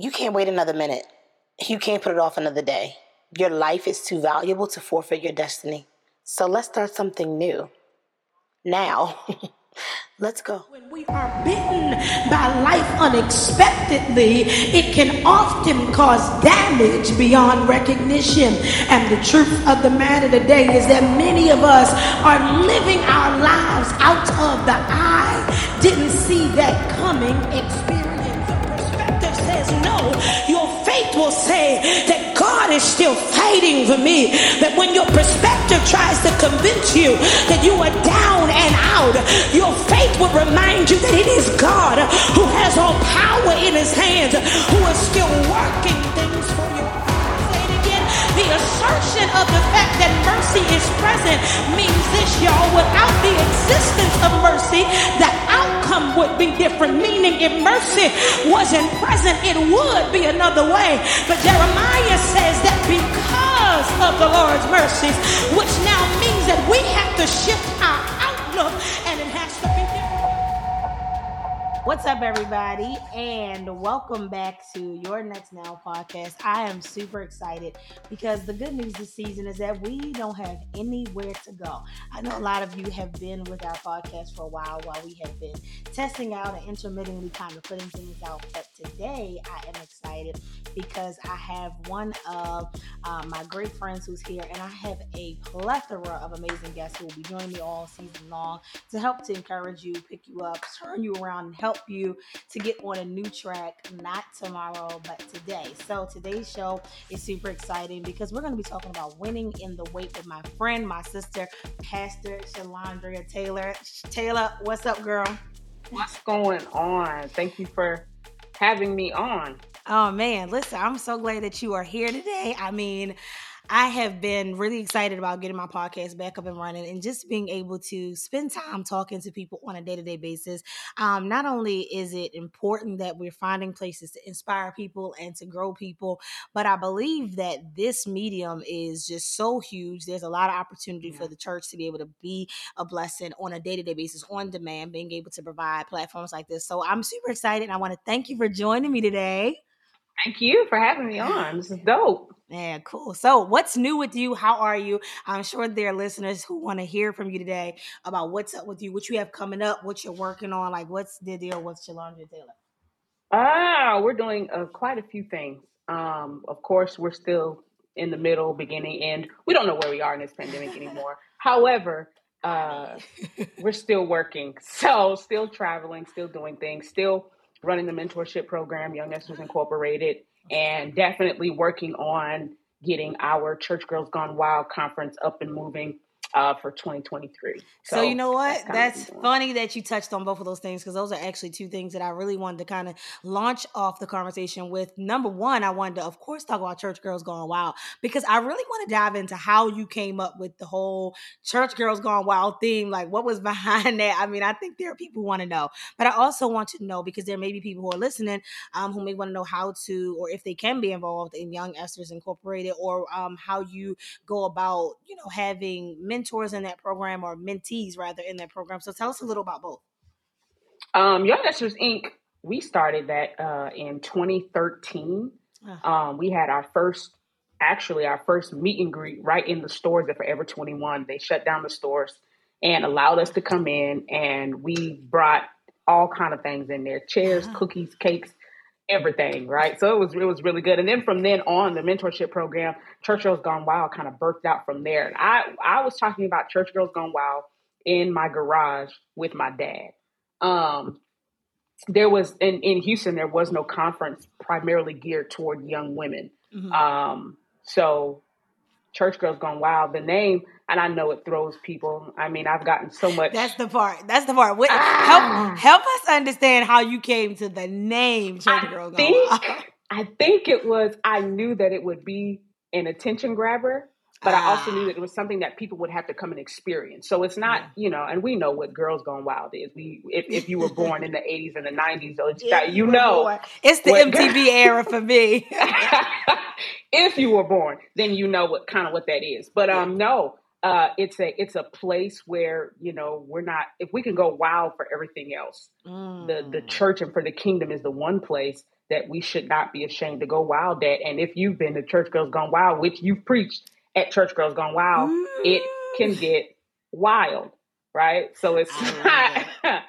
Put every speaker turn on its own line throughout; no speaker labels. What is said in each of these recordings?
You can't wait another minute. You can't put it off another day. Your life is too valuable to forfeit your destiny. So let's start something new. Now. Let's go.
When we are bitten by life unexpectedly, it can often cause damage beyond recognition. And the truth of the matter today is that many of us are living our lives out of the eye, didn't see that coming experience. Says no. Your faith will say that God is still fighting for me. That when your perspective tries to convince you that you are down and out, your faith will remind you that it is God who has all power in his hands, who is still working things for you. Assertion of the fact that mercy is present means this, y'all. Without the existence of mercy, the outcome would be different. Meaning, if mercy wasn't present, it would be another way. But Jeremiah says that because of the Lord's mercies, which now means that we have to shift our outlook
What's up, everybody, and welcome back to your Next Now podcast. I am super excited because the good news this season is that we don't have anywhere to go. I know a lot of you have been with our podcast for a while while we have been testing out and intermittently kind of putting things out. But today I am excited because I have one of uh, my great friends who's here, and I have a plethora of amazing guests who will be joining me all season long to help to encourage you, pick you up, turn you around, and help you to get on a new track, not tomorrow, but today. So today's show is super exciting because we're going to be talking about winning in the wait with my friend, my sister, Pastor Shalandria Taylor. Taylor, what's up, girl?
What's going on? Thank you for having me on.
Oh man, listen, I'm so glad that you are here today. I mean, I have been really excited about getting my podcast back up and running and just being able to spend time talking to people on a day to day basis. Um, not only is it important that we're finding places to inspire people and to grow people, but I believe that this medium is just so huge. There's a lot of opportunity
Yeah.
for the church to be able to be a blessing on a day to day basis, on demand, being able to provide platforms like this. So I'm super excited and I want to thank you for joining me today.
Thank you for having me on. This is dope.
Yeah, cool. So, what's new with you? How are you? I'm sure there are listeners who want to hear from you today about what's up with you, what you have coming up, what you're working on. Like, what's the deal with Shalandra Taylor?
Ah, we're doing uh, quite a few things. Um, of course, we're still in the middle, beginning, end. We don't know where we are in this pandemic anymore. However, uh, we're still working. So, still traveling, still doing things, still running the mentorship program, Young Nesters Incorporated, and definitely working on getting our Church Girls Gone Wild conference up and moving uh, for 2023.
So, you know what? That's
doing.
funny that you touched on both of those things because those are actually two things that I really wanted to kind of launch off the conversation with. Number one, I wanted to, of course, talk about Church Girls Gone Wild because I really want to dive into how you came up with the whole Church Girls Gone Wild theme. Like, what was behind that? I mean, I think there are people who want to know, but I also want to know because there may be people who are listening um, who may want to know how to or if they can be involved in Young Nesters Incorporated or um, how you go about, you know, having mentors in that program or mentees rather in that program. So tell us a little about both.
Um, Young Nesters Inc. We started that uh, in 2013.
Ah.
Um, we had our first, actually, our first meet and greet right in the stores at Forever 21. They shut down the stores and allowed us to come in, and we brought all kind of things in there: chairs,
Ah.
cookies, cakes, everything. Right. So it was it was really good. And then from then on, the mentorship program, Church Girls Gone Wild, kind of birthed out from there. And I I was talking about Church Girls Gone Wild in my garage with my dad. Um, there was in, in Houston, there was no conference primarily geared toward young women.
Mhm.
Um, so Church Girls Gone Wild, the name, and I know it throws people. I mean, I've gotten so much.
That's the part. That's the part. What,
Ah.
help help us understand how you came to the name Church
I
Girl
think I think it was I knew that it would be an attention grabber, but I also knew
Ah.
that it was something that people would have to come and experience. So it's not,
Yeah.
you know, and we know what Girls Gone Wild is. We if, if you were born in the 80s and the 90s,
Yeah,
you know
born. It's the MTV era for me.
if you were born, then you know what kind of what that is. But um, no, uh, it's a it's a place where you know we're not. If we can go wild for everything else, the the
Mm.
church and for the kingdom is the one place that we should not be ashamed to go wild at. And if you've been to Church Girls Gone Wild, which you've preached at Church Girls Gone Wild, it can get wild, right? So it's not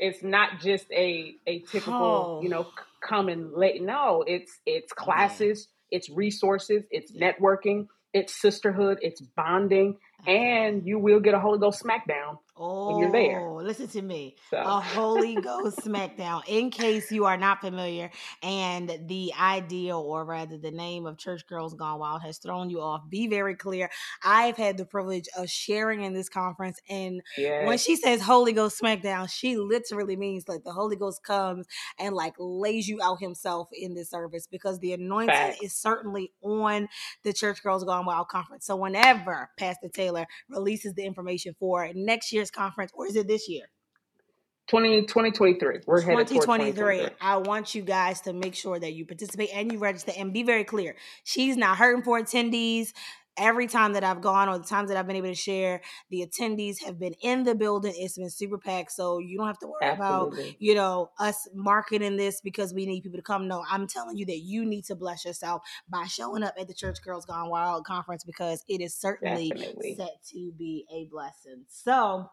it's not just a a typical, oh. you know, come and late. No, it's it's classes, it's resources, it's networking, it's sisterhood, it's bonding, and you will get a Holy Ghost smackdown Oh, when you're there. Oh,
listen to me. So. A Holy Ghost smackdown. In case you are not familiar and the idea, or rather the name of Church Girls Gone Wild has thrown you off, be very clear. I've had the privilege of sharing in this conference. And yes. when she says Holy Ghost smackdown, she literally means like the Holy Ghost comes and like lays you out himself in this service because the anointing Fact. is certainly on the Church Girls Gone Wild conference. So whenever Pastor Taylor releases the information for next year's conference, or is it this year?
20, 2023. We're 2023. 2023.
I want you guys to make sure that you participate and you register and be very clear. She's not hurting for attendees. Every time that I've gone or the times that I've been able to share, the attendees have been in the building. It's been super packed. So you don't have to worry Absolutely. about, you know, us marketing this because we need people to come. No, I'm telling you that you need to bless yourself by showing up at the Church Girls Gone Wild conference because it is certainly Definitely. set to be a blessing. So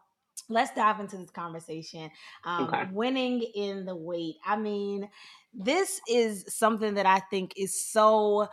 let's dive into this conversation. Um, okay. Winning in the wait. I mean, this is something that I think is so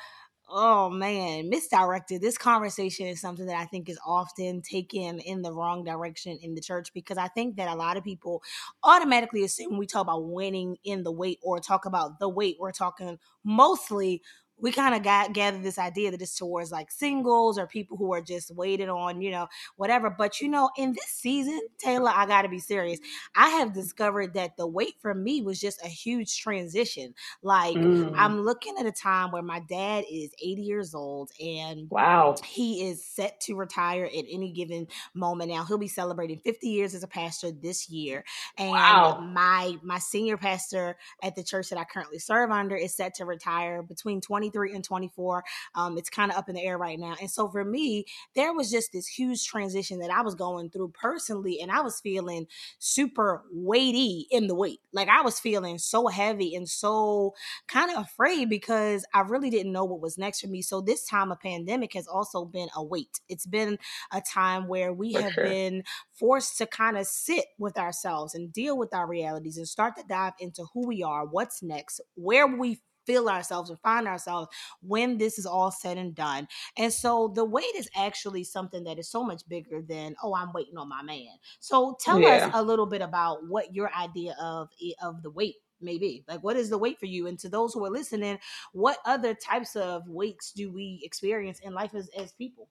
oh man, misdirected. This conversation is something that I think is often taken in the wrong direction in the church because I think that a lot of people automatically assume we talk about winning in the wait or talk about the wait, we're talking mostly we kind of got gathered this idea that it's towards like singles or people who are just waiting on, you know, whatever. But you know, in this season, Taylor, I gotta be serious. I have discovered that the wait for me was just a huge transition. Like mm. I'm looking at a time where my dad is 80 years old and
wow,
he is set to retire at any given moment. Now he'll be celebrating 50 years as a pastor this year. And wow. my my senior pastor at the church that I currently serve under is set to retire between 20 23 and 24. Um, it's kind of up in the air right now. And so for me, there was just this huge transition that I was going through personally, and I was feeling super weighty in the wait. Like I was feeling so heavy and so kind of afraid because I really didn't know what was next for me. So this time of pandemic has also been a wait. It's been a time where we for have sure. been forced to kind of sit with ourselves and deal with our realities and start to dive into who we are, what's next, where we feel ourselves or find ourselves when this is all said and done. And so the wait is actually something that is so much bigger than, oh, I'm waiting on my man. So tell yeah. us a little bit about what your idea of of the wait may be. Like what is the wait for you? And to those who are listening, what other types of waits do we experience in life as, as people?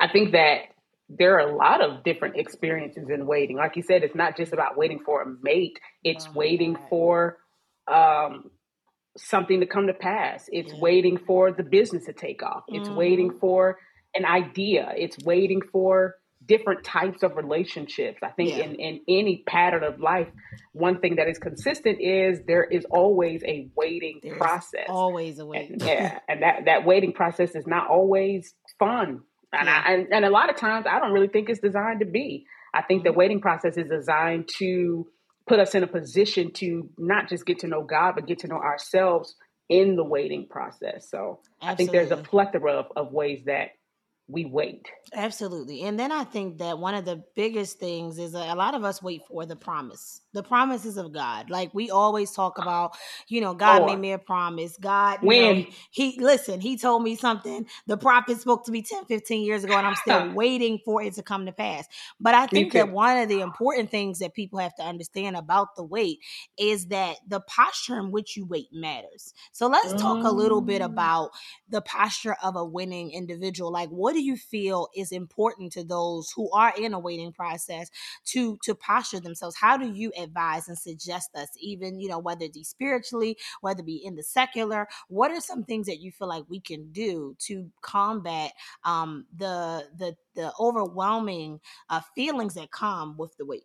I think that there are a lot of different experiences in waiting. Like you said, it's not just about waiting for a mate, it's oh waiting God. for um, something to come to pass. It's yeah. waiting for the business to take off. It's mm-hmm. waiting for an idea. It's waiting for different types of relationships. I think yeah. in, in any pattern of life, one thing that is consistent is there is always a waiting There's process.
Always a waiting.
And, yeah. And that, that waiting process is not always fun. And, yeah. I, and, and a lot of times I don't really think it's designed to be. I think mm-hmm. the waiting process is designed to put us in a position to not just get to know God, but get to know ourselves in the waiting process. So Absolutely. I think there's a plethora of, of ways that we wait.
Absolutely. And then I think that one of the biggest things is a lot of us wait for the promise the promises of God. Like we always talk about, you know, God made me a promise. God, when know, he listen, he told me something. The prophet spoke to me 10, 15 years ago, and I'm still waiting for it to come to pass. But I think that one of the important things that people have to understand about the wait is that the posture in which you wait matters. So let's talk a little bit mm. about the posture of a winning individual. Like, what do you feel is important to those who are in a waiting process to to posture themselves? How do you advise and suggest us, even, you know, whether it be spiritually, whether it be in the secular? What are some things that you feel like we can do to combat um, the the the overwhelming uh, feelings that come with the wait?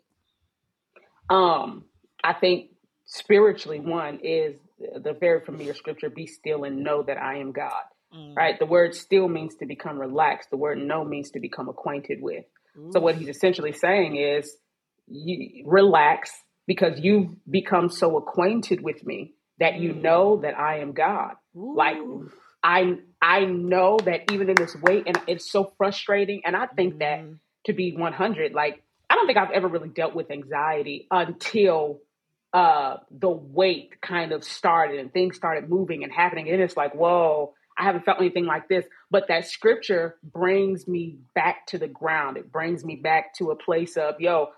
Um, I think spiritually, one is the very familiar scripture: "Be still and know that I am God." Mm. Right. The word "still" means to become relaxed. The word "know" means to become acquainted with. So what he's essentially saying is, you relax, because you've become so acquainted with me that you know that I am God.
Ooh.
Like I I know that even in this wait, and it's so frustrating. And I think that
Mhm.
to be 100, like I don't think I've ever really dealt with anxiety until uh the wait kind of started and things started moving and happening. And it's like, whoa, I haven't felt anything like this. But that scripture brings me back to the ground. It brings me back to a place of, yo,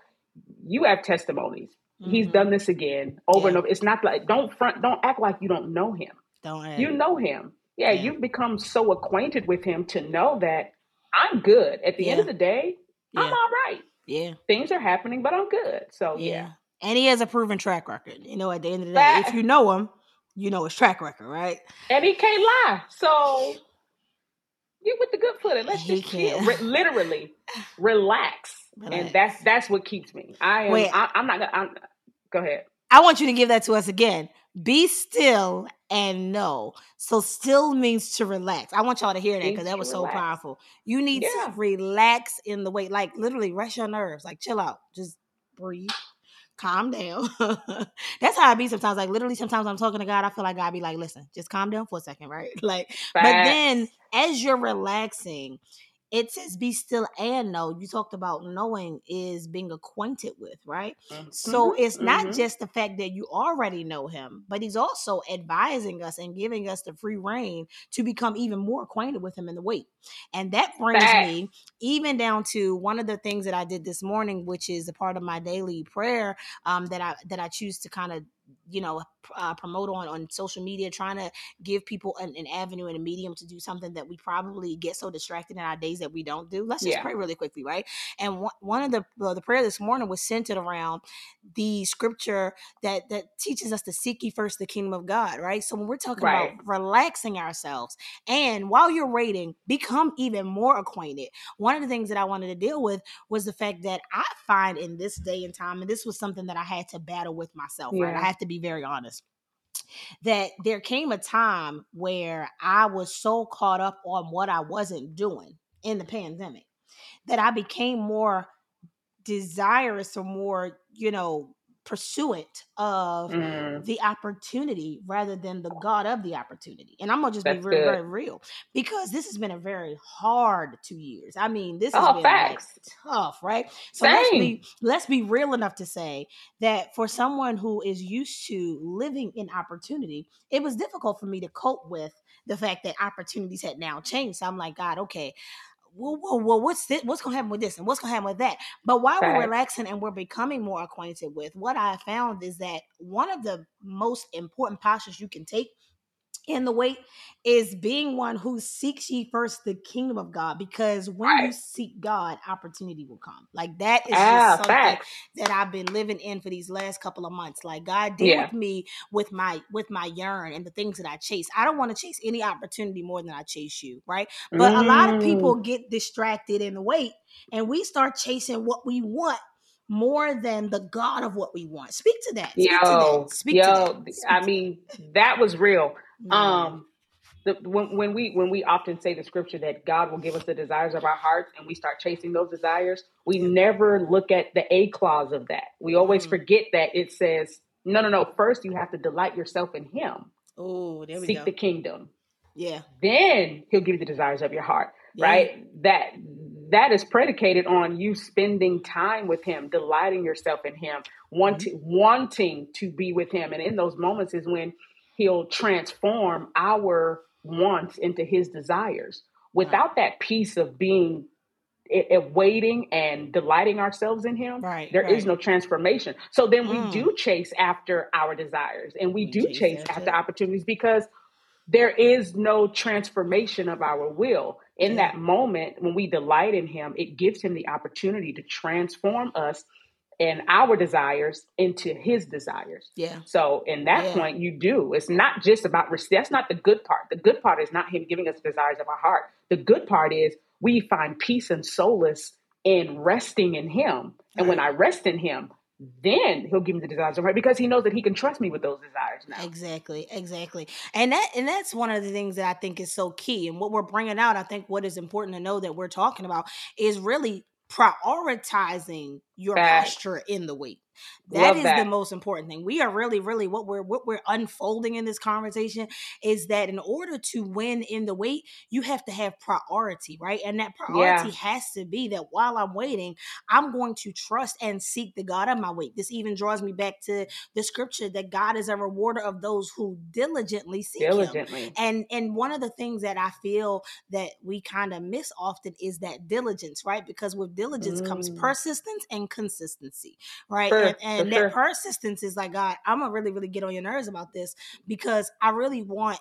you have testimonies. He's
Mhm.
done this again over and over. It's not like don't front, don't act like you don't know him.
Don't.
You know him. Yeah,
Yeah.
you've become so acquainted with him to know that I'm good. At the end of the day, I'm all right.
yeah.
Things are happening, but I'm good. So
Yeah.
yeah.
And he has a proven track record. You know, at the end of the day,
Fact.
if you know him, you know his track record, right?
And he can't lie. So get with the good foot let's
He
just chill. Re- literally relax.
Relax.
And that's that's what keeps me. I am
Wait.
I, I'm not gonna I'm, go ahead.
I want you to give that to us again. Be still and know. So still means to relax. I want y'all to hear that because that was so
relax.
powerful. You need
Yeah.
to relax in the way, like literally rest your nerves. Like chill out. Just breathe. Calm down. That's how I be sometimes. Like literally, sometimes I'm talking to God. I feel like God be like, "Listen, just calm down for a second, right?" Like, but then as you're relaxing, it says be still and know. You talked about knowing is being acquainted with, right? So
Mhm,
it's not
mhm.
just the fact that you already know him, but he's also advising us and giving us the free reign to become even more acquainted with him in the wait. And that brings
Facts.
me even down to one of the things that I did this morning, which is a part of my daily prayer um, that I that I choose to kind of you know uh, promote on on social media trying to give people an, an avenue and a medium to do something that we probably get so distracted in our days that we don't do let's just
Yeah.
pray really quickly right and one, one of the uh, the prayer this morning was centered around the scripture that that teaches us to seek ye first the kingdom of God, right? So when we're talking
Right.
about relaxing ourselves, and while you're waiting, become even more acquainted. One of the things that I wanted to deal with was the fact that I find in this day and time, and this was something that I had to battle with myself, right? I have to be very honest. That there came a time where I was so caught up on what I wasn't doing in the pandemic that I became more desirous or more, you know, pursuant of
Mm,
the opportunity rather than the God of the opportunity. And I'm gonna just be
That's
very,
good.
very real because this has been a very hard two years. I mean, this has
Oh,
been like tough, right? So let's be let's be real enough to say that for someone who is used to living in opportunity, it was difficult for me to cope with the fact that opportunities had now changed. So I'm like, God, okay, well, well, well what's this? What's gonna happen with this and what's gonna happen with that? But while we're relaxing and we're becoming more acquainted with, what I found is that one of the most important postures you can take in the wait is being one who seeks ye first the kingdom of God because when you seek God, opportunity will come. Like that is
Ah,
just something
facts.
that I've been living in for these last couple of months. Like God deal
Yeah.
with me with my with my yearn and the things that I chase. I don't want to chase any opportunity more than I chase you, right? But a lot of
Mm,
people get distracted in the wait and we start chasing what we want more than the God of what we want. Speak to that. Speak to that. Speak to that. Speak
I mean, that was real.
Man.
Um, the, when when we when we often say the scripture that God will give us the desires of our hearts, and we start chasing those desires, we never look at the A clause of that. We always
Mhm.
forget that it says, no, no, no. First, you have to delight yourself in Him.
Oh, there we
Seek
go.
the kingdom.
Yeah.
Then He'll give you the desires of your heart.
Yeah.
Right? That that is predicated on you spending time with Him, delighting yourself in Him, wanting wanting to be with Him, and in those moments is when He'll transform our wants into His desires. Without that piece of being it, it waiting and delighting ourselves in him
Right,
there is
right.
no transformation so then we
Mm.
do chase after our desires and we
We
do
chase
chase
after
after
it.
opportunities because there is no transformation of our will in
Yeah.
that moment when we delight in him it gives him the opportunity to transform us and our desires into his desires
Yeah.
so in that
Yeah.
point, you do. It's not just about that's not the good part. The good part is not him giving us the desires of our heart. The good part is we find peace and solace in resting in him. And when I rest in him, then he'll give me the desires of my heart because he knows that he can trust me with those desires now.
Exactly, exactly. And that and that's one of the things that I think is so key. And what we're bringing out, I think what is important to know that we're talking about is really prioritizing your posture in the wait. That
Love
is
that.
the most important thing. We are really, really what we're what we're unfolding in this conversation is that in order to win in the wait, you have to have priority, right? And that priority has to be that while I'm waiting, I'm going to trust and seek the God of my wait. This even draws me back to the scripture that God is a rewarder of those who diligently seek him. And and one of the things that I feel that we kind of miss often is that diligence, right? Because with diligence comes
Mm.
persistence and consistency, right? And and
for
that persistence is like, God, I'm gonna really, really get on your nerves about this because I really want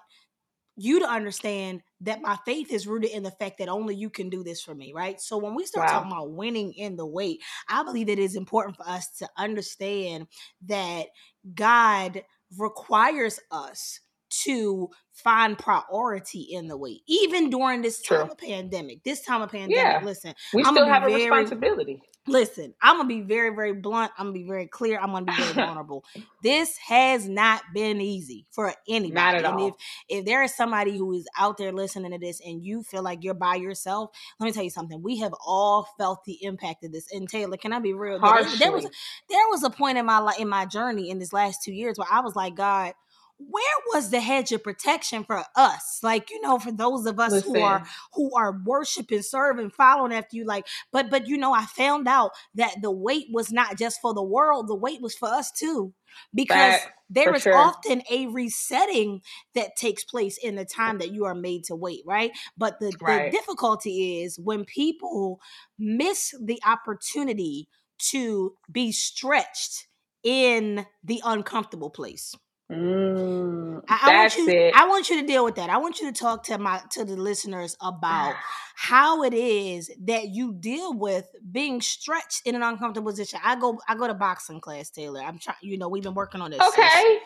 you to understand that my faith is rooted in the fact that only you can do this for me, right? So when we start
Wow.
talking about winning in the wait, I believe that it is important for us to understand that God requires us to find priority in the wait, even during this time of pandemic. This time of pandemic,
Yeah.
listen,
We
I'ma
still have a responsibility.
listen, I'm gonna be very, very blunt. I'm gonna be very clear. I'm gonna be very vulnerable. This has not been easy for anybody.
Not at
and
all.
if if there is somebody who is out there listening to this and you feel like you're by yourself, let me tell you something. We have all felt the impact of this. And Taylor, can I be real? There- There was there was a point in my life in my journey in this last two years where I was like, God, where was the hedge of protection for us? Like, you know, for those of us who are who are worshiping, serving, following after you. Like, but but you know, I found out that the wait was not just for the world, the wait was for us too. Because
Facts,
there is
sure.
often a resetting that takes place in the time that you are made to wait, right? But the,
Right.
the difficulty is when people miss the opportunity to be stretched in the uncomfortable place.
Mm,
I, I want you.
it.
I want you to deal with that. I want you to talk to my to the listeners about how it is that you deal with being stretched in an uncomfortable position. I go. I go to boxing class, Taylor. I'm trying. You know, we've been working on this.
okay.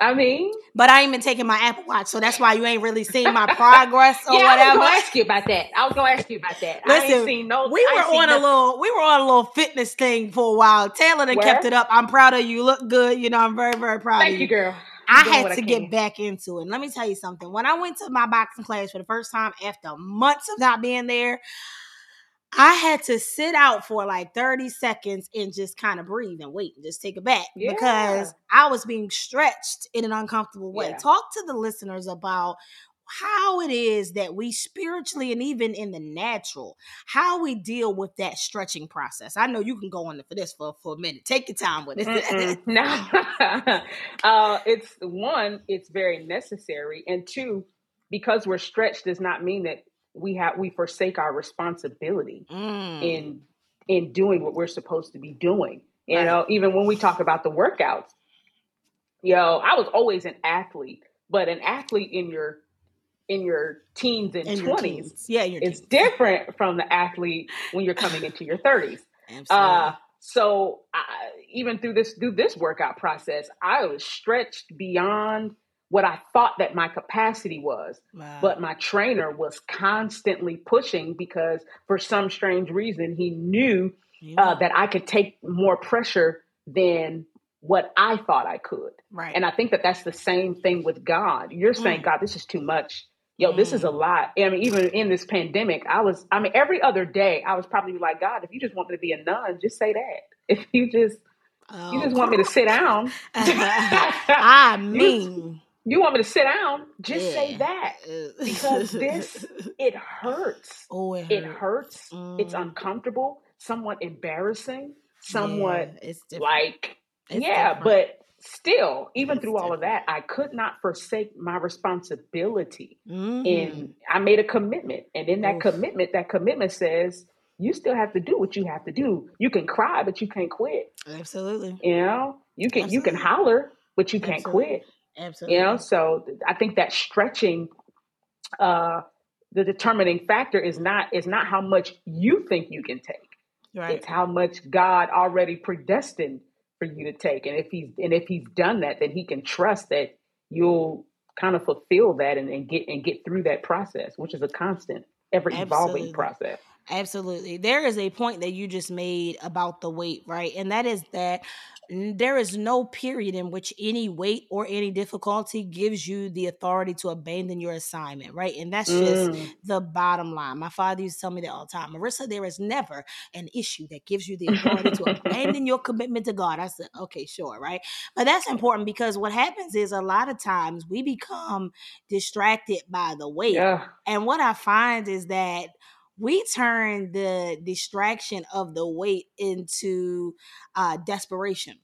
I mean,
but I ain't been taking my Apple Watch, so that's why you ain't really seen my progress or
yeah, I was
whatever.
gonna ask you about that. I was gonna ask you about that. I
Listen,
ain't seen no.
We
I
were on a little. We were on a little fitness thing for a while. Taylor done kept it up. I'm proud of you. Look good. You know, I'm very, very proud of
Thank you, girl.
I had to
I
get back into it. Let me tell you something. When I went to my boxing class for the first time after months of not being there, I had to sit out for like 30 seconds and just kind of breathe and wait and just take it back
Yeah.
because I was being stretched in an uncomfortable way.
Yeah.
Talk to the listeners about how it is that we spiritually and even in the natural, how we deal with that stretching process. I know you can go on for this for, for a minute. Take your time with it.
No, uh, it's one. It's very necessary, and two, because we're stretched does not mean that we have we forsake our responsibility
Mm.
in in doing what we're supposed to be doing. You
Right.
know, even when we talk about the workouts, yo, I was always an athlete, but an athlete in your in your teens and
In your
twenties
teens. Yeah, your
is
teens.
different from the athlete when you're coming into your thirties.
Absolutely.
Uh, so I, even through this through this workout process, I was stretched beyond what I thought that my capacity was.
Wow.
But my trainer was constantly pushing because for some strange reason he knew
You
uh, that I could take more pressure than what I thought I could.
right.
And I think that that's the same thing with God. You're saying,
Mm.
God, this is too much. Yo, this is a
Mm.
lot. I mean, even in this pandemic, I was, I mean, every other day, I was probably like, God, if you just want me to be a nun, just say that. If you just, you
Oh.
just want me to sit down,
I mean,
you want me to sit down, just say that. Because this, it hurts.
oh, it,
It
hurts.
hurts. It's
Mm.
uncomfortable, somewhat embarrassing, somewhat
Yeah, it's different.
like
It's
yeah
different.
but still even through all of that i could not forsake my responsibility.
Mhm.
and i made a commitment. And in that
Oof.
commitment that commitment says you still have to do what you have to do. You can cry but you can't quit.
Absolutely,
you know? You can you can holler but you can't
Absolutely.
quit.
Absolutely.
you know? So i think that stretching uh the determining factor is not is not how much you think you can take.
Right.
it's how much God already predestined for you to take. And if he's and if he's done that, then he can trust that you'll kind of fulfill that and, and get and get through that process, which is a constant, ever evolving process.
Absolutely. There is a point that you just made about the wait, right? And that is that there is no period in which any wait or any difficulty gives you the authority to abandon your assignment, right? And that's just mm. the bottom line. My father used to tell me that all the time. Marissa, there is never an issue that gives you the authority to abandon your commitment to God. I said, okay, sure, right? But that's important because what happens is a lot of times we become distracted by the wait. Yeah. And what I find is that we turn the distraction of the wait into uh, desperation.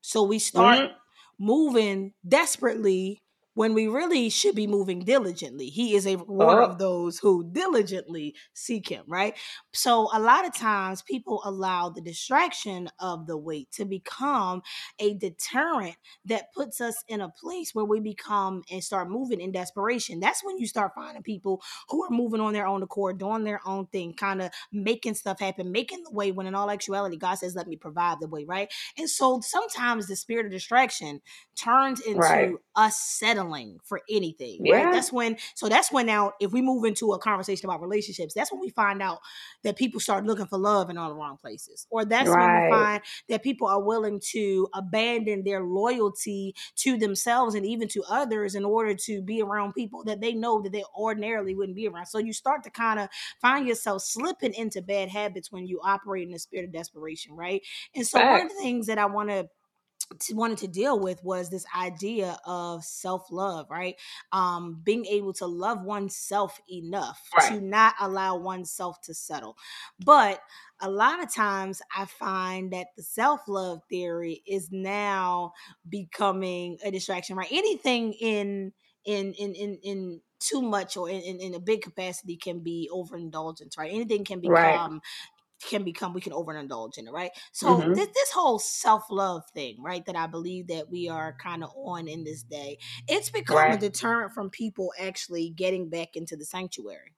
So we start mm-hmm. moving desperately when we really should be moving diligently. He is a reward uh-huh. of those who diligently seek him, right? So a lot of times people allow the distraction of the wait to become a deterrent that puts us in a place where we become and start moving in desperation. That's when you start finding people who are moving on their own accord, doing their own thing, kind of making stuff happen, making the way when in all actuality God says, let me provide the way, right? And so sometimes the spirit of distraction turns into right. us settling settling for anything, yeah. right? That's when, so that's when now, if we move into a conversation about relationships, that's when we find out that people start looking for love in all the wrong places. Or that's right. when we find that people are willing to abandon their loyalty to themselves and even to others in order to be around people that they know that they ordinarily wouldn't be around. So you start to kind of find yourself slipping into bad habits when you operate in a spirit of desperation, right? And so Facts. one of the things that I want to to, wanted to deal with was this idea of self-love right um being able to love oneself enough right. to not allow oneself to settle but a lot of times i find that the self-love theory is now becoming a distraction right anything in in in in, in too much or in, in, in, a big capacity can be overindulgence, right? Anything can become right can become we can overindulge in it, right? So mm-hmm. this this whole self love thing, right, that I believe that we are kind of on in this day, it's become right. a deterrent from people actually getting back into the sanctuary.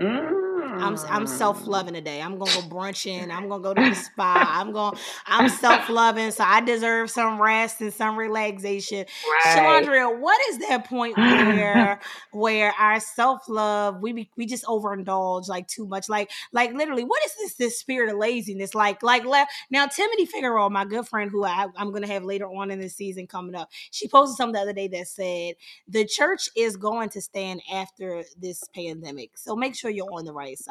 Mm. I'm I'm mm-hmm. self loving today. I'm gonna go brunching. I'm gonna go to the spa. I'm going I'm self loving, so I deserve some rest and some relaxation. Right. Shalandria, what is that point where where our self love we be, we just overindulge like too much? Like like literally, what is this this spirit of laziness? Like like now Timothy Figueroa, my good friend who I, I'm gonna have later on in the season coming up, she posted something the other day that said the church is going to stand after this pandemic. So make sure you're on the right side.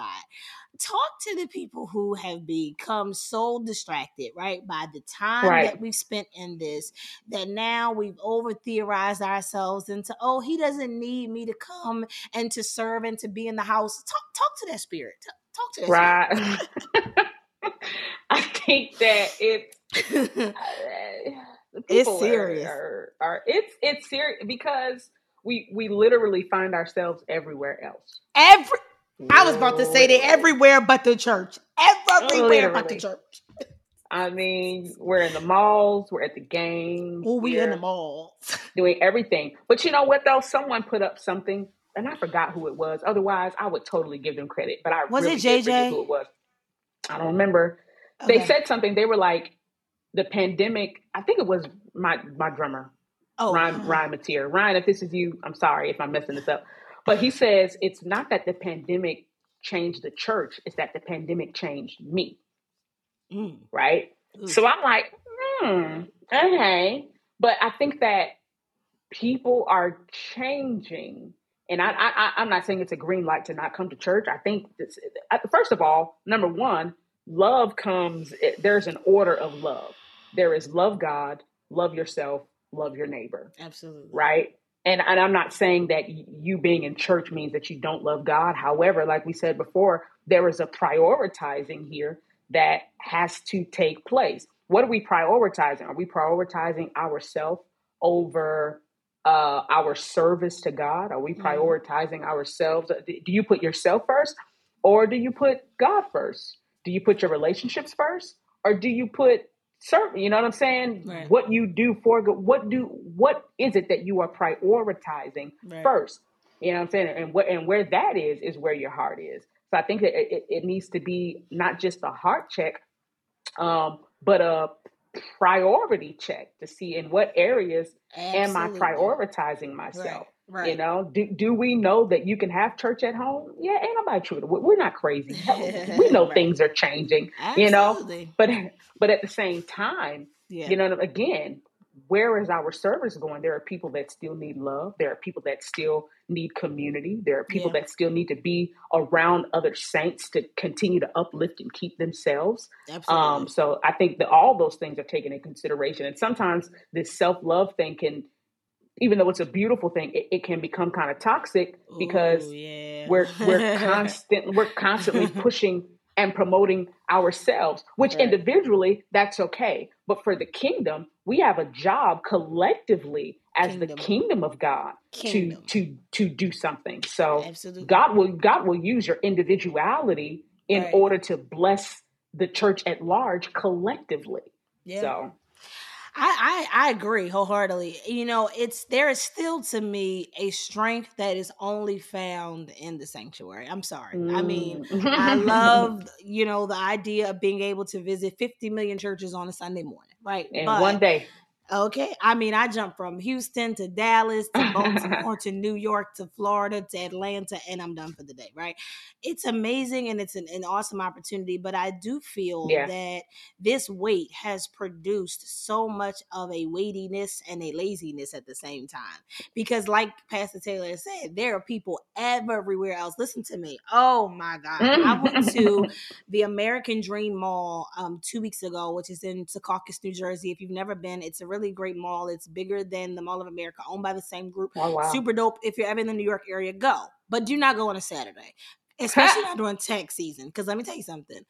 Talk to the people who have become so distracted, right, by the time right. that we've spent in this, that now we've over theorized ourselves into, oh, he doesn't need me to come and to serve and to be in the house. Talk, talk to that spirit. Talk to that right.
I think that it's. Uh,
it's serious.
Are, are, are, it's it's serious because we we literally find ourselves everywhere else.
Every I was about to say that everywhere but the church. Everywhere Literally. but the church.
I mean, we're in the malls, we're at the games.
Oh, we in the malls.
Doing everything. But you know what though? Someone put up something and I forgot who it was. Otherwise, I would totally give them credit. But I was really it JJ? who it was. I don't remember. Okay. They said something. They were like, the pandemic. I think it was my my drummer, oh, Ryan uh-huh. Ryan Mateer. Ryan, if this is you, I'm sorry if I'm messing this up. But he says it's not that the pandemic changed the church, it's that the pandemic changed me. Mm. Right? Ooh. So I'm like, hmm, okay. But I think that people are changing. And I, I, I'm not saying it's a green light to not come to church. I think this, first of all, number one, love comes, there's an order of love. There is love God, love yourself, love your neighbor.
Absolutely.
Right? And, and I'm not saying that you being in church means that you don't love God. However, like we said before, there is a prioritizing here that has to take place. What are we prioritizing? Are we prioritizing ourselves over uh, our service to God? Are we mm-hmm. prioritizing ourselves? Do you put yourself first or do you put God first? Do you put your relationships first or do you put serve you know what i'm saying right. what you do for what do what is it that you are prioritizing right. first you know what i'm saying and what and where that is is where your heart is so i think that it, it needs to be not just a heart check um but a priority check to see in what areas Absolutely. am i prioritizing myself Right. You know, do, do we know that you can have church at home? Yeah, ain't nobody true. We're not crazy. we know right. things are changing. Absolutely. You know, but but at the same time, yeah. you know, again, where is our service going? There are people that still need love. There are people that still need community. There are people yeah. that still need to be around other saints to continue to uplift and keep themselves. Absolutely. Um, so I think that all those things are taken in consideration. And sometimes this self love thing can even though it's a beautiful thing, it, it can become kind of toxic because Ooh, yeah. we're we're constant we're constantly pushing and promoting ourselves, which right. individually that's okay. But for the kingdom, we have a job collectively as kingdom. the kingdom of God kingdom. to to to do something. So Absolutely. God will God will use your individuality in right. order to bless the church at large collectively. Yeah. So
I, I, I agree wholeheartedly. You know, it's there is still to me a strength that is only found in the sanctuary. I'm sorry. Mm. I mean, mm. I love you know the idea of being able to visit 50 million churches on a Sunday morning, right?
In but, one day.
Okay. I mean, I jumped from Houston to Dallas to Baltimore to New York to Florida to Atlanta, and I'm done for the day, right? It's amazing and it's an, an awesome opportunity, but I do feel yeah. that this wait has produced so much of a weightiness and a laziness at the same time. Because, like Pastor Taylor said, there are people everywhere else. Listen to me. Oh my God. I went to the American Dream Mall um, two weeks ago, which is in Secaucus, New Jersey. If you've never been, it's a really really great mall. It's bigger than the Mall of America, owned by the same group. Oh, wow. Super dope. If you're ever in the New York area, go. But do not go on a Saturday especially not during tax season. Because let me tell you something,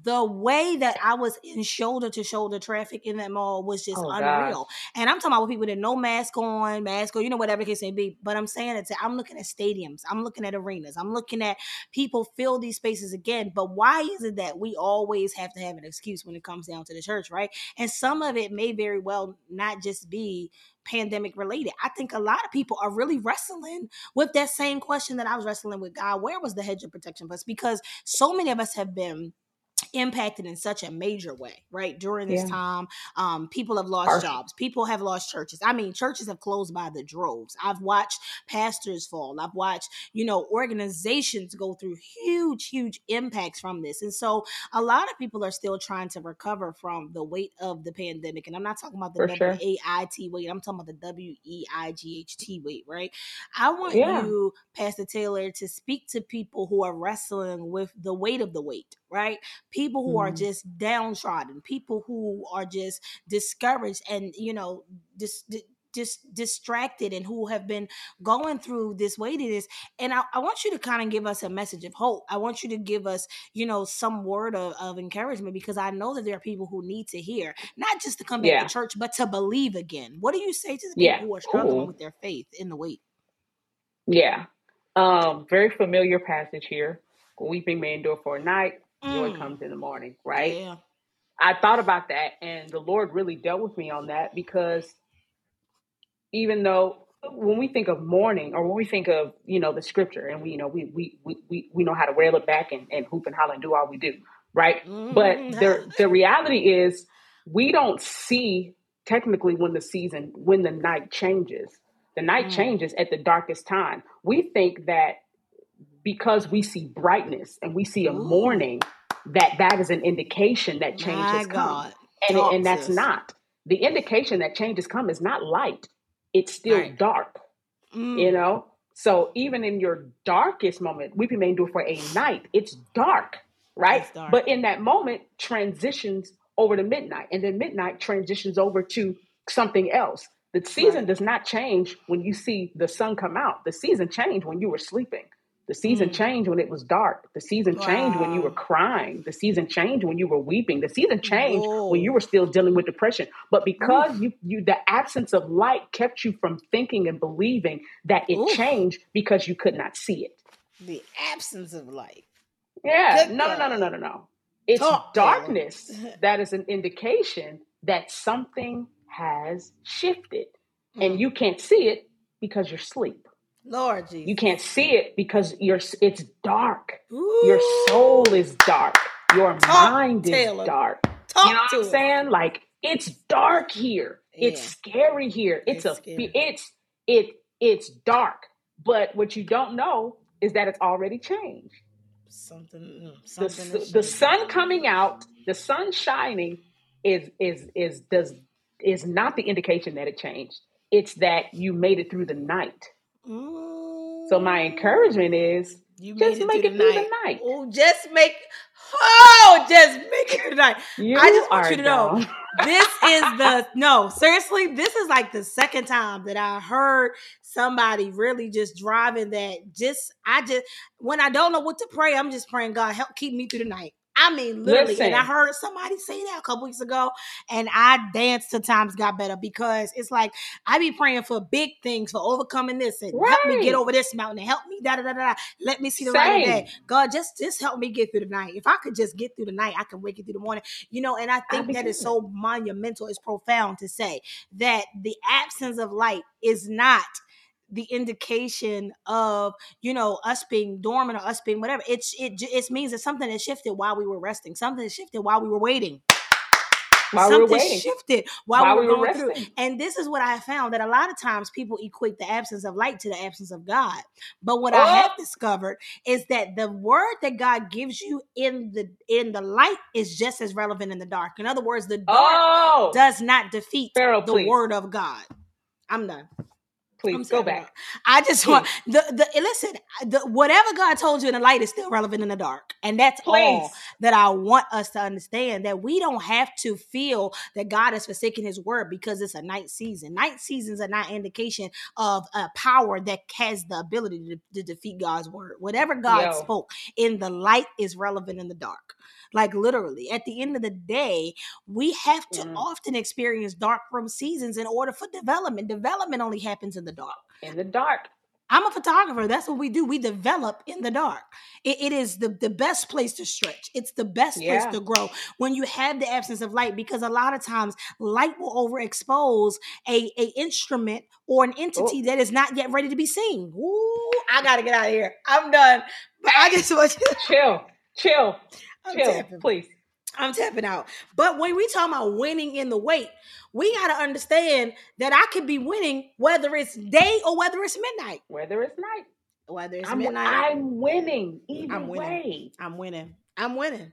the way that I was in shoulder to shoulder traffic in that mall was just oh, unreal. Gosh. And I'm talking about people that no mask on, mask on, you know, whatever the case may be. But I'm saying it. I'm looking at stadiums. I'm looking at arenas. I'm looking at people fill these spaces again. But why is it that we always have to have an excuse when it comes down to the church, right? And some of it may very well not just be pandemic related. I think a lot of people are really wrestling with that same question that I was wrestling with God. Where was the hedge of protection for us? Because so many of us have been impacted in such a major way right during this yeah. time um people have lost jobs people have lost churches. I mean churches have closed by the droves. I've watched pastors fall. I've watched you know organizations go through huge huge impacts from this. And so a lot of people are still trying to recover from the weight of the pandemic. And i'm not talking about the w-a-i-t wait. I'm talking about the w-e-i-g-h-t weight right? I want yeah. you pastor taylor to speak to people who are wrestling with the weight of the wait right? People who mm. are mm-hmm. just downtrodden, people who are just discouraged and, you know, just. Dis- just distracted and who have been going through this weightiness. And I, I want you to kind of give us a message of hope. I want you to give us, you know, some word of, of encouragement because I know that there are people who need to hear, not just to come back yeah. to church, but to believe again. What do you say to the people yeah. who are struggling with their faith in the wait?
Yeah. Um, very familiar passage here. Weeping may endure for a night, joy mm. comes in the morning, right? Yeah. I thought about that and the Lord really dealt with me on that because even though when we think of mourning or when we think of, you know, the scripture and we, you know, we we we we know how to rail it back and, and hoop and holler and do all we do, right? Mm-hmm. But the the reality is we don't see technically when the season when the night changes. The night mm. changes at the darkest time. We think that because we see brightness and we see a Ooh. morning that that is an indication that change My has come and, and that's not the indication that change has come is not light it's still right. dark mm. you know so even in your darkest moment weeping may endure for a night it's dark right dark. but in that moment transitions over to midnight and then midnight transitions over to something else the season right. does not change when you see the sun come out the season changed when you were sleeping the season mm. changed when it was dark. The season wow. changed when you were crying. The season changed when you were weeping. The season changed Whoa. when you were still dealing with depression. But because Oof. you, you, the absence of light kept you from thinking and believing that it Oof. changed because you could not see it.
The absence of light.
Yeah. Good no, no, no, no, no, no, no. It's Talk, darkness that is an indication that something has shifted. Mm. And you can't see it because you're asleep.
Lord Jesus.
You can't see it because you're it's dark. Ooh. Your soul is dark. Your Talk, mind is Taylor. dark. Talk you know what I'm saying? Like it's dark here. Yeah. It's scary here. It's, it's a scary. it's it it's dark. But what you don't know is that it's already changed.
Something, mm, something
the, the sun coming out, the sun shining is is is does is not the indication that it changed. It's that you made it through the night. Mm. So my encouragement is you just it make it through the night.
Oh, just make oh, just make it tonight. You I just want you to know this is the no, seriously, this is like the second time that I heard somebody really just driving that just I just when I don't know what to pray, I'm just praying God help keep me through the night. I mean, literally. Listen. And I heard somebody say that a couple weeks ago, and I danced to times got better because it's like I be praying for big things, for overcoming this, and right. help me get over this mountain, and help me da da da da. Let me see the Same. day. God, just just help me get through the night. If I could just get through the night, I can wake it through the morning. You know, and I think that is so monumental. It's profound to say that the absence of light is not the indication of you know us being dormant or us being whatever. It's it it means that something has shifted while we were resting. Something has shifted while we were waiting. While something we shifted while, while we were, we were going resting. through. And this is what I found that a lot of times people equate the absence of light to the absence of God. But what oh. I have discovered is that the word that God gives you in the in the light is just as relevant in the dark. In other words, the dark oh. does not defeat Pharaoh, the please. word of God. I'm done.
Please go back.
I just Please. want the the listen. The, whatever God told you in the light is still relevant in the dark, and that's Please. all that I want us to understand. That we don't have to feel that God has forsaken His word because it's a night season. Night seasons are not indication of a power that has the ability to, to defeat God's word. Whatever God Yo. spoke in the light is relevant in the dark. Like literally, at the end of the day, we have to mm. often experience dark room seasons in order for development. Development only happens in the dark.
In the dark.
I'm a photographer. That's what we do. We develop in the dark. it, it is the, the best place to stretch. It's the best yeah. place to grow when you have the absence of light, because a lot of times light will overexpose a, a instrument or an oh. entity oh. that is not yet ready to be seen. Ooh, I gotta get out of here. I'm done. But I just want you
to chill, chill. I'm Chill, tapping. please.
I'm tapping out. But when we talk about winning in the wait, we got to understand that I could be winning whether it's day or whether it's midnight.
Whether it's night.
Whether it's
I'm,
midnight.
I'm winning either
I'm winning.
way.
I'm winning. I'm winning.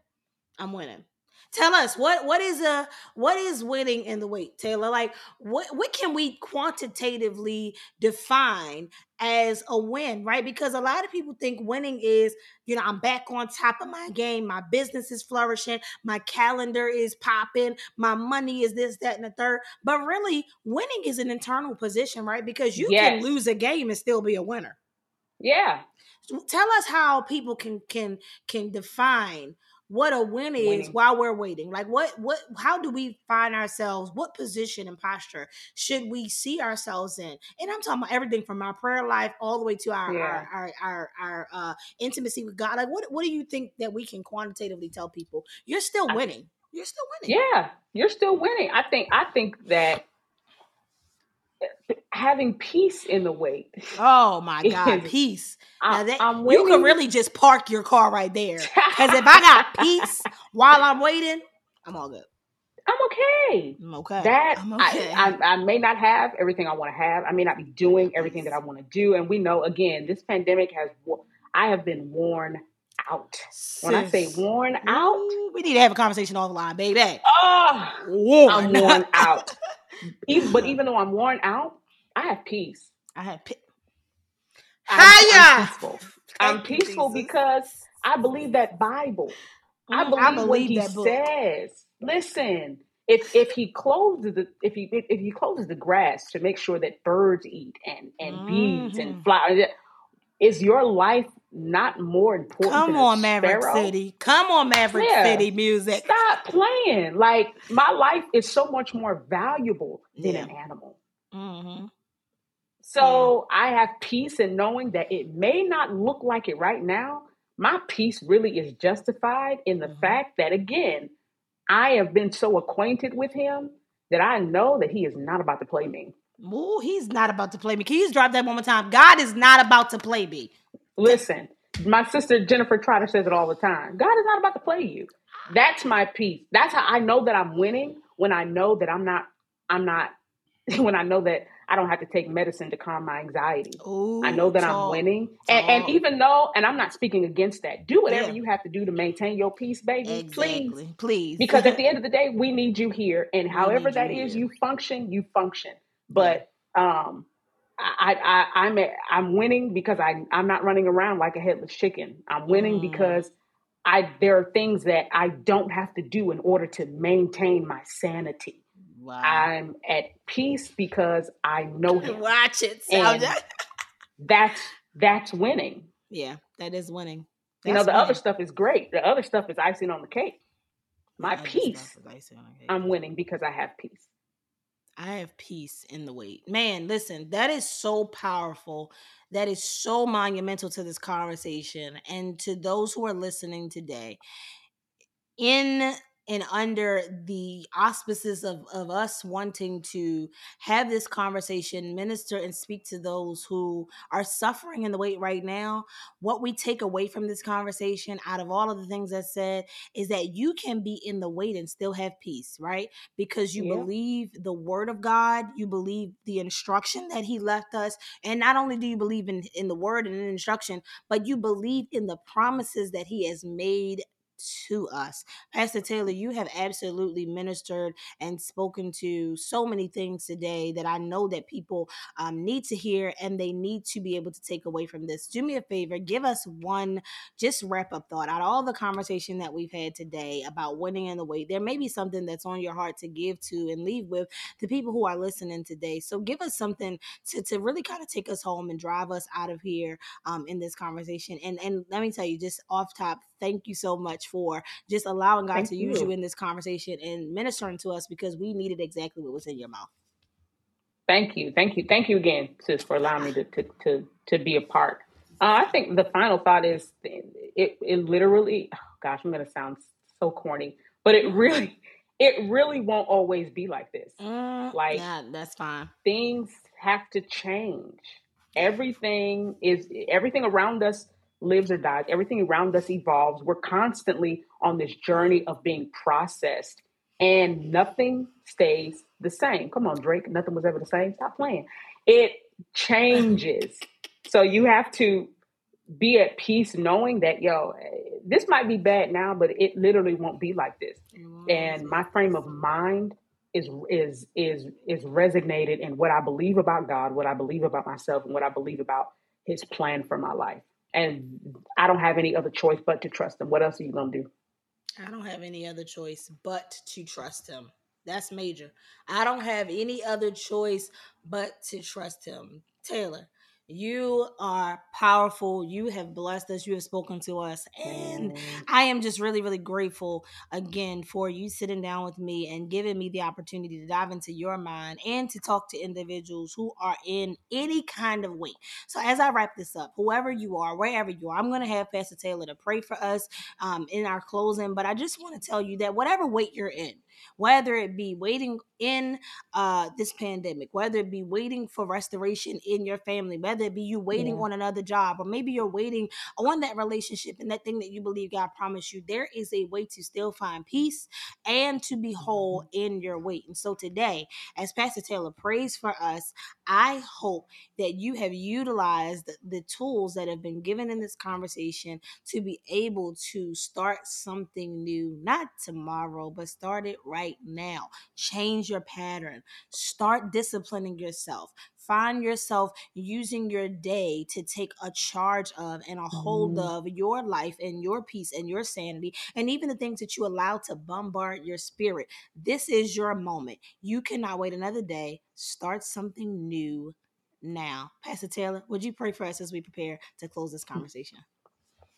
I'm winning. Tell us what what is a what is winning in the wait, Taylor? Like what what can we quantitatively define as a win, right? Because a lot of people think winning is, you know, I'm back on top of my game, my business is flourishing, my calendar is popping, my money is this, that, and the third. But really, winning is an internal position, right? Because you yes. can lose a game and still be a winner.
Yeah.
Tell us how people can can can define what a win is Winning. while we're waiting. Like what what how do we find ourselves? What position and posture should we see ourselves in? And i'm talking about everything from our prayer life all the way to our yeah. our, our, our our uh intimacy with god. Like what what do you think that we can quantitatively tell people? You're still winning. You're still winning.
Yeah you're still winning. I think i think that having peace in the wait.
Oh my God, peace. I, that, you can really just park your car right there. Because if I got peace while I'm waiting, I'm all good.
I'm okay.
I'm okay.
That
I'm
okay. I, I, I, may not have everything I want to have. I may not be doing everything that I want to do. And we know again, this pandemic has. I have been worn out. Sis. When I say worn out,
we need to have a conversation offline, baby.
Oh, worn. I'm worn out. even, but even though I'm worn out, I have peace.
I have peace.
I'm, I'm peaceful. I'm peaceful because I believe that Bible. I believe, I believe what he says. Listen, if if he closes the if he if he closes the grass to make sure that birds eat and and mm-hmm. bees and mm-hmm. flowers, is your life not more important?
Come on, Maverick City. Come on, Maverick yeah. City music.
Stop playing. Like my life is so much more valuable than yeah. an animal. Mm-hmm. So yeah. I have peace in knowing that it may not look like it right now. My peace really is justified in the mm-hmm. fact that, again, I have been so acquainted with him that I know that he is not about to play me.
Ooh, he's not about to play me. Can you just drop that one more time? God is not about to play me.
Listen, my sister Jennifer Trotter says it all the time. God is not about to play you. That's my peace. That's how I know that I'm winning when I know that I'm not, I'm not, when I know that I don't have to take medicine to calm my anxiety.
Ooh,
I know that
talk,
I'm winning. And, and even though, and I'm not speaking against that, do whatever
Yeah.
you have to do to maintain your peace, baby. Please.
Exactly. Please.
Because at the end of the day, we need you here. And however that is,
here.
you function, you function. But um I, I, I'm I'm winning because I I'm not running around like a headless chicken. I'm winning
Mm.
because I there are things that I don't have to do in order to maintain my sanity.
wow.
I'm at peace because I know him.
Watch it.
And-
Sound
That's that's winning.
yeah, that is winning.
you know,
That's
the other stuff is great. The other stuff is icing on the cake. My peace,
icing on the cake.
I'm winning because I have peace.
I have peace in the wait. Man, listen, that is so powerful. That is so monumental to this conversation. And to those who are listening today, in and under the auspices of, of us wanting to have this conversation, minister and speak to those who are suffering in the wait right now, what we take away from this conversation out of all of the things that said is that you can be in the wait and still have peace, right? Because you
Yeah.
believe the word of God, you believe the instruction that he left us, and not only do you believe in, in the word and in instruction, but you believe in the promises that he has made to us. Pastor Taylor, you have absolutely ministered and spoken to so many things today that I know that people um, need to hear and they need to be able to take away from this. Do me a favor, give us one just wrap up thought out of all the conversation that we've had today about winning in the wait. There may be something that's on your heart to give to and leave with the people who are listening today. So give us something to, to really kind of take us home and drive us out of here um, in this conversation. And and let me tell you, just off top, thank you so much for just allowing God
Thank
to use
you.
you in this conversation and ministering to us because we needed exactly what was in your mouth.
Thank you, thank you, thank you again, sis, for allowing me to to to, to be a part. Uh, I think the final thought is it it literally. Oh gosh, I'm gonna sound so corny, but it really it really won't always be like this.
Mm,
Like-
yeah, that's fine.
Things have to change. Everything is everything around us lives or dies. Everything around us evolves. We're constantly on this journey of being processed, and nothing stays the same. Come on, Drake. Nothing was ever the same. Stop playing. It changes. so you have to be at peace knowing that, yo, this might be bad now, but it literally won't be like this. And my frame of mind is is is is resignated in what I believe about God, what I believe about myself, and what I believe about His plan for my life. And I don't have any other choice but to trust Him. What else are you gonna do?
I don't have any other choice but to trust him. That's major. I don't have any other choice but to trust him. Taylor, you are powerful. You have blessed us. You have spoken to us. And I am just really, really grateful again for you sitting down with me and giving me the opportunity to dive into your mind and to talk to individuals who are in any kind of wait. So, as I wrap this up, whoever you are, wherever you are, I'm going to have Pastor Taylor to pray for us um, in our closing. But I just want to tell you that whatever wait you're in, whether it be waiting in uh, this pandemic, whether it be waiting for restoration in your family, whether it be you waiting
Yeah.
on another job, or maybe you're waiting on that relationship and that thing that you believe God promised you, there is a way to still find peace and to be whole in your wait. And so today, as Pastor Taylor prays for us, I hope that you have utilized the, tools that have been given in this conversation to be able to start something new, not tomorrow, but start it right now. Change your pattern, start disciplining yourself. Find yourself using your day to take a charge of and a hold
Mhm.
of your life and your peace and your sanity, and even the things that you allow to bombard your spirit. This is your moment. You cannot wait another day. Start something new now. Pastor Taylor, would you pray for us as we prepare to close this conversation?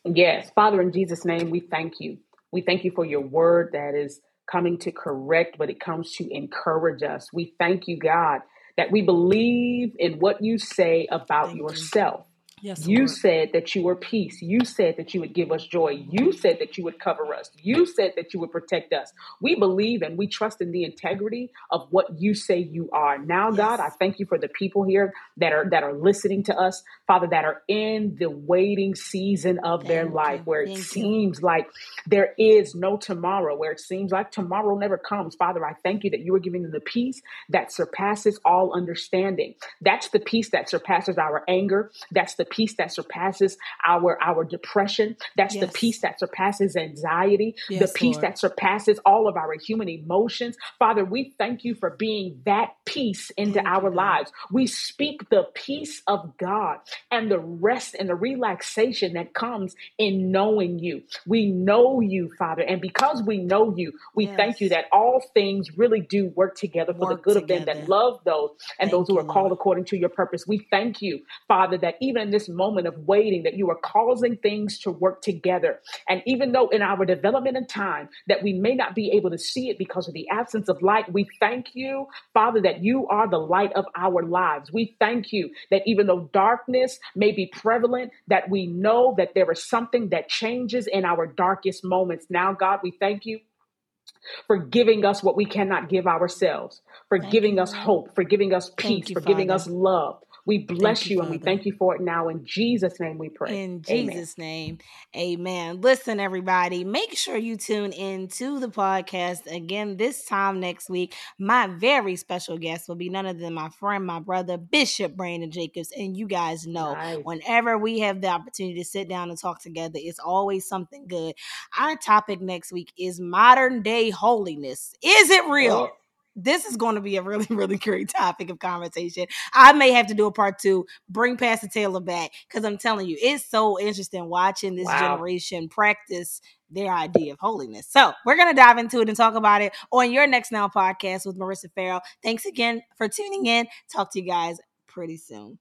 Yes, Father, in Jesus' name, we thank you. We thank you for your word that is coming to correct, but it comes to encourage us. We thank you, God, that we believe in what you say about
Thank you.
yourself. Yes, you Lord. said that you were peace. You said that you would give us joy. You said that you would cover us. You said that you would protect us. We believe and we trust in the integrity of what you say you are. Now, yes. God, I thank you for the people here that are that are listening to us, Father, that are in the waiting season of thank their you. life where thank it seems you. like there is no tomorrow, where it seems like tomorrow never comes. Father, I thank you that you are giving them the peace that surpasses all understanding. That's the peace that surpasses our anger. That's the peace that surpasses our our depression. That's yes. the peace that surpasses anxiety. Yes, the peace Lord. that surpasses all of our human emotions. Father, we thank you for being that peace into thank our you, lives. We speak the peace of God and the rest and the relaxation that comes in knowing you. We know you, Father, and because we know you, we yes. thank you that all things really do work together for work the good together. of them that love those and thank those who are called Lord. according to your purpose. We thank you, Father, that even in this moment of waiting that you are causing things to work together. And even though in our development and time that we may not be able to see it because of the absence of light, we thank you, Father, that you are the light of our lives. We thank you that even though darkness may be prevalent, that we know that there is something that changes in our darkest moments. Now, God, we thank you for giving us what we cannot give ourselves, for thank giving you. us hope, for giving us peace, you, for Father. giving us love, we bless you, you and we thank you for it now. In Jesus' name we pray.
In Jesus' amen. name, amen. Listen, everybody, make sure you tune in to the podcast again this time next week. My very special guest will be none other than my friend, my brother, Bishop Brandon Jacobs. And you guys know, nice. whenever we have the opportunity to sit down and talk together, it's always something good. Our topic next week is modern day holiness. Is it real? Oh this is going to be a really, really great topic of conversation. I may have to do a part two, bring Pastor Taylor back, because I'm telling you, it's so interesting watching this wow. generation practice their idea of holiness. So we're going to dive into it and talk about it on your Next Now podcast with Marissa Farrell. Thanks again for tuning in. Talk to you guys pretty soon.